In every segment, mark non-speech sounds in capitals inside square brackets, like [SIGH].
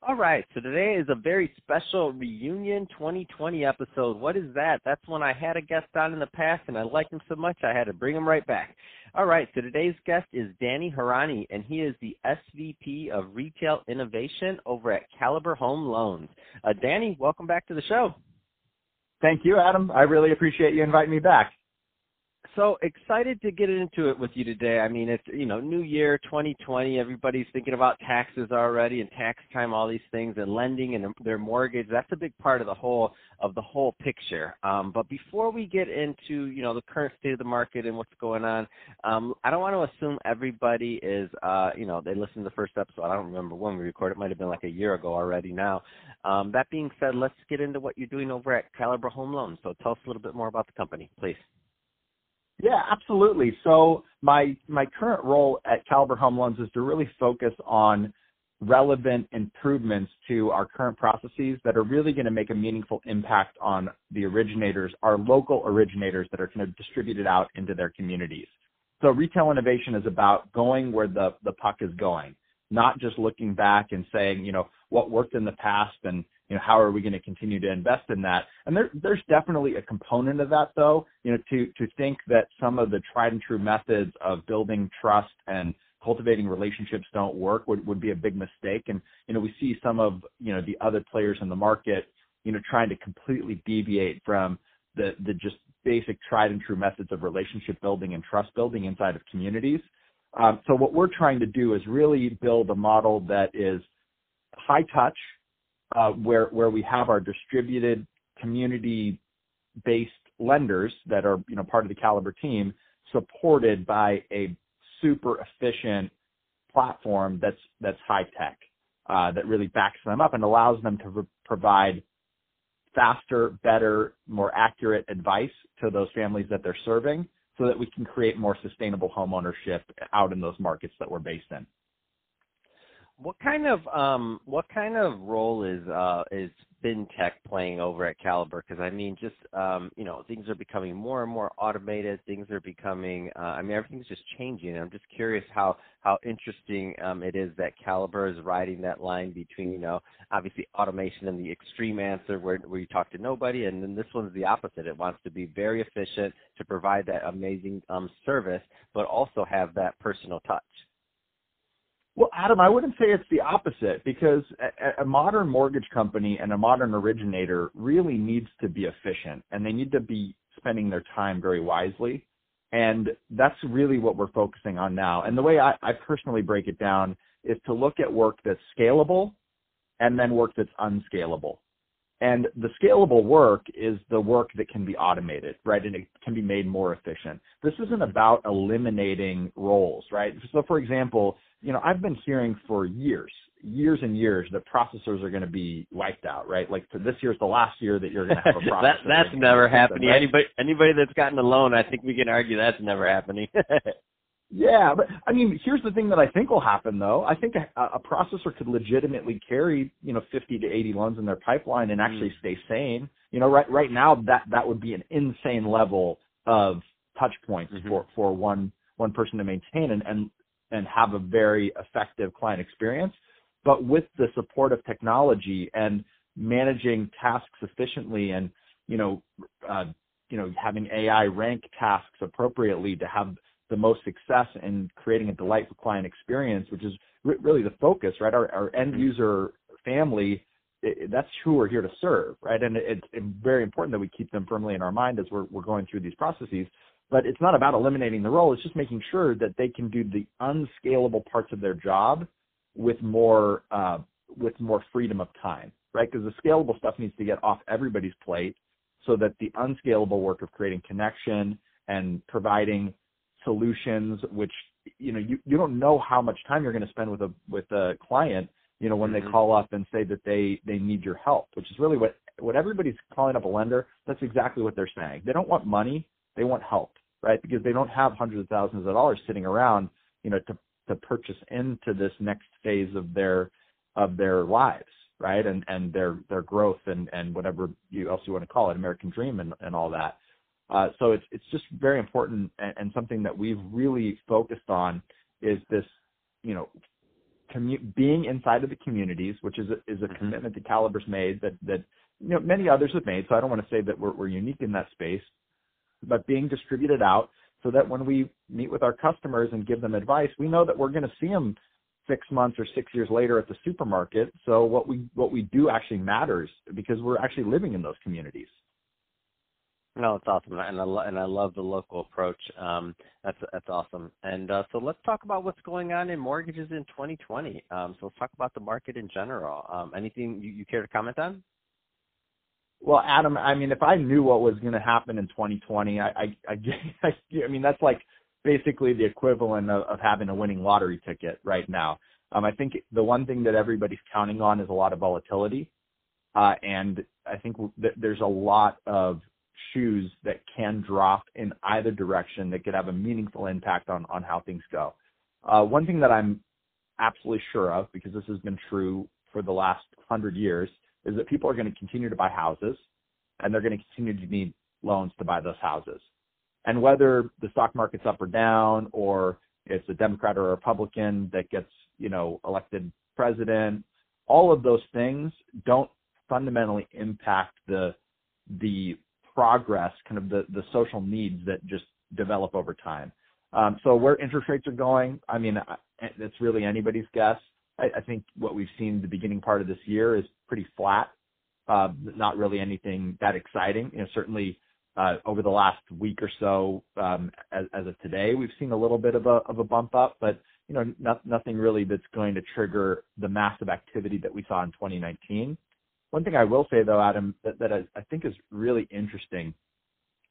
All right, so today is a very special reunion 2020 episode. What is that? That's when I had a guest on in the past and I liked him so much I had to bring him right back. All right, so today's guest is Danny Harani, and he is the SVP of Retail Innovation over at Caliber Home Loans. Uh, Danny, welcome back to the show. Thank you, Adam. I really appreciate you inviting me back. So excited to get into it with you today. I mean, it's you know, New Year 2020. Everybody's thinking about taxes already and tax time, all these things, and lending and their mortgage. That's a big part of the whole of the whole picture. Um, but before we get into you know the current state of the market and what's going on, um, I don't want to assume everybody is uh, you know they listened to the first episode. I don't remember when we recorded. It might have been like a year ago already. Now, um, that being said, let's get into what you're doing over at Caliber Home Loans. So tell us a little bit more about the company, please. Yeah, absolutely. So my my current role at Caliber Home Loans is to really focus on relevant improvements to our current processes that are really going to make a meaningful impact on the originators, our local originators that are kind of distributed out into their communities. So retail innovation is about going where the, the puck is going, not just looking back and saying, you know, what worked in the past and you know, how are we going to continue to invest in that? And there, there's definitely a component of that, though. You know, to to think that some of the tried and true methods of building trust and cultivating relationships don't work would would be a big mistake. And you know, we see some of you know the other players in the market, you know, trying to completely deviate from the the just basic tried and true methods of relationship building and trust building inside of communities. Um, so what we're trying to do is really build a model that is high touch uh, where where we have our distributed community-based lenders that are you know part of the Caliber team, supported by a super efficient platform that's that's high tech uh, that really backs them up and allows them to re- provide faster, better, more accurate advice to those families that they're serving, so that we can create more sustainable home ownership out in those markets that we're based in. What kind of um what kind of role is uh is fintech playing over at Caliber? Because I mean, just um you know, things are becoming more and more automated. Things are becoming. Uh, I mean, everything's just changing. I'm just curious how how interesting um it is that Caliber is riding that line between you know obviously automation and the extreme answer where where you talk to nobody, and then this one's the opposite. It wants to be very efficient to provide that amazing um service, but also have that personal touch. Well, Adam, I wouldn't say it's the opposite because a, a, modern mortgage company and a modern originator really needs to be efficient and they need to be spending their time very wisely. And that's really what we're focusing on now. And the way I, I personally break it down is to look at work that's scalable and then work that's unscalable. And the scalable work is the work that can be automated, right? And it can be made more efficient. This isn't about eliminating roles, right? So for example, you know, I've been hearing for years, years and years that processors are going to be wiped out, right? Like this year's the last year that you're going to have a [LAUGHS] processor. that, that's never happening. Right? Anybody, anybody that's gotten a loan, I think we can argue that's never happening. [LAUGHS] yeah, but I mean, here's the thing that I think will happen though. I think a, a processor could legitimately carry, you know, 50 to 80 loans in their pipeline and actually mm. stay sane. You know, right right now that that would be an insane level of touch points mm-hmm. for for one one person to maintain and and and have a very effective client experience. But with the support of technology and managing tasks efficiently and, you know, uh, you know, having AI rank tasks appropriately to have the most success in creating a delightful client experience, which is re- really the focus, right? Our, our end user family, it, that's who we're here to serve, right? And it, it's very important that we keep them firmly in our mind as we're, we're going through these processes. But it's not about eliminating the role. It's just making sure that they can do the unscalable parts of their job with more uh, with more freedom of time, right? Because the scalable stuff needs to get off everybody's plate, so that the unscalable work of creating connection and providing solutions, which you know you, you don't know how much time you're going to spend with a with a client you know, when Mhm. they call up and say that they they need your help, which is really what what everybody's calling up a lender. That's exactly what they're saying. They don't want money, they want help, right? Because they don't have hundreds of thousands of dollars sitting around, you know, to to purchase into this next phase of their of their lives, right? And and their their growth and and whatever you else you want to call it, American dream and and all that. Uh, so it's it's just very important and, and something that we've really focused on is this, you know, commu- being inside of the communities, which is a, is a Mhm. commitment that Caliber's made that that you know many others have made. So I don't want to say that we're we're unique in that space, but being distributed out so that when we meet with our customers and give them advice, we know that we're going to see them six months or six years later at the supermarket. So what we what we do actually matters because we're actually living in those communities. No, it's awesome, and I lo- and I love the local approach. Um, that's that's awesome. And uh, so let's talk about what's going on in mortgages in 2020. Um, so let's talk about the market in general. Um, anything you, you care to comment on? Well, Adam, I mean, if I knew what was going to happen in 2020, I, I, [LAUGHS] I, I, mean, that's like basically the equivalent of, of having a winning lottery ticket right now. Um, I think the one thing that everybody's counting on is a lot of volatility, uh, and I think there's a lot of shoes that can drop in either direction that could have a meaningful impact on on how things go. Uh, one thing that I'm absolutely sure of, because this has been true for the last hundred years, is that people are going to continue to buy houses and they're going to continue to need loans to buy those houses. And whether the stock market's up or down or it's a Democrat or a Republican that gets, you know, elected president, all of those things don't fundamentally impact the the progress, kind of the, the social needs that just develop over time. Um, so where interest rates are going, I mean, it's really anybody's guess. I, I think what we've seen the beginning part of this year is pretty flat. Uh, not really anything that exciting. You know, certainly uh, over the last week or so, um, as, as of today, we've seen a little bit of a of a bump up, but you know, not, nothing really that's going to trigger the massive activity that we saw in 2019. One thing I will say though, Adam, that, that I, I think is really interesting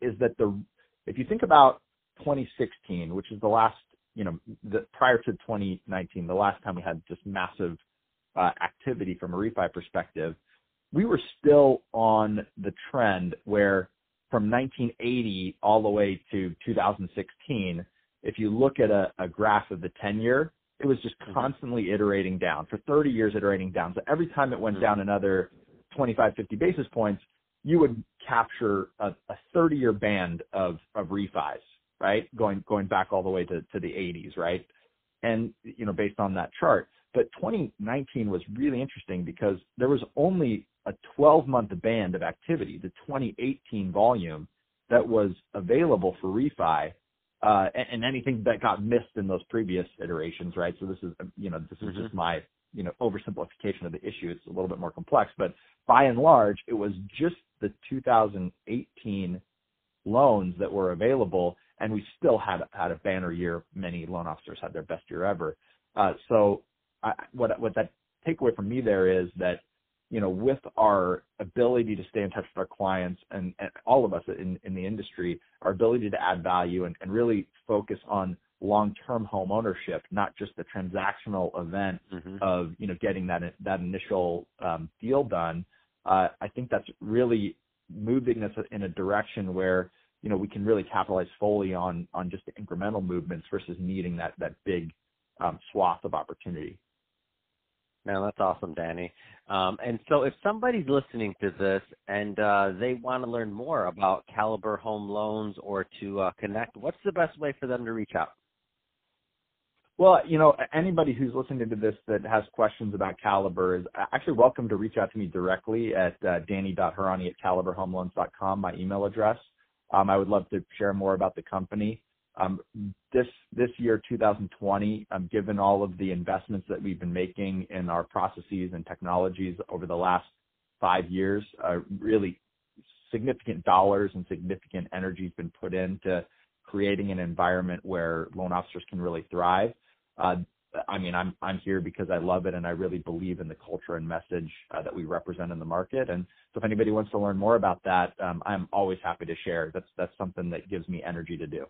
is that the if you think about 2016, which is the last, you know, the, prior to 2019, the last time we had just massive uh, activity from a refi perspective, we were still on the trend where from 1980 all the way to 2016, if you look at a, a graph of the 10 year, it was just mm-hmm. constantly iterating down for 30 years, iterating down. So every time it went mm-hmm. down another 25, 50 basis points, you would capture a, a 30 year band of, of refis, right? Going, going back all the way to, to the 80s, right? And, you know, based on that chart. But 2019 was really interesting because there was only a 12 month band of activity, the 2018 volume that was available for refi, uh, and, and, anything that got missed in those previous iterations, right? So this is, you know, this is Mm-hmm. just my, you know, oversimplification of the issue. It's a little bit more complex, but by and large, it was just the 2018 loans that were available, and we still had had a banner year. Many loan officers had their best year ever. Uh, so, I, what what that takeaway from me there is that you know, with our ability to stay in touch with our clients and, and all of us in, in the industry, our ability to add value and, and really focus on long-term home ownership, not just the transactional event Mm-hmm. of, you know, getting that, that initial um, deal done. Uh, I think that's really moving us in a direction where, you know, we can really capitalize fully on, on just the incremental movements versus needing that, that big um, swath of opportunity. Man, that's awesome, Danny. Um, and so, if somebody's listening to this and uh, they want to learn more about Caliber Home Loans or to uh, connect, what's the best way for them to reach out? Well, you know, anybody who's listening to this that has questions about Caliber is actually welcome to reach out to me directly at uh, danny.harani at caliberhomeloans.com, my email address. Um, I would love to share more about the company. Um, this year, 2020, um, given all of the investments that we've been making in our processes and technologies over the last five years, uh, really significant dollars and significant energy has been put into creating an environment where loan officers can really thrive. Uh, I mean, I'm here because I love it and I really believe in the culture and message uh, that we represent in the market. And so, if anybody wants to learn more about that, um, I'm always happy to share. That's something that gives me energy to do.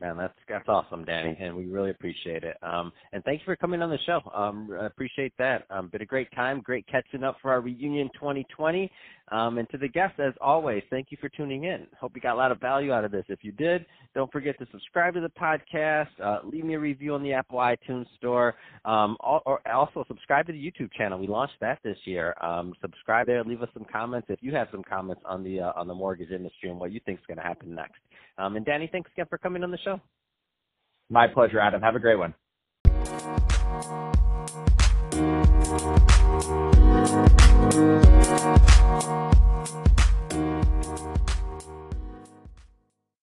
Man, that's that's awesome, Danny, and we really appreciate it. Um, and thanks for coming on the show. Um, I appreciate that. Um, been a great time, great catching up for our reunion 2020. Um, and to the guests, as always, thank you for tuning in. Hope you got a lot of value out of this. If you did, don't forget to subscribe to the podcast, uh, leave me a review on the Apple iTunes Store, um, all, or also subscribe to the YouTube channel. We launched that this year. Um, subscribe there. Leave us some comments if you have some comments on the uh, on the mortgage industry and what you think is going to happen next. Um, and Danny, thanks again for coming on the show. My pleasure, Adam. Have a great one.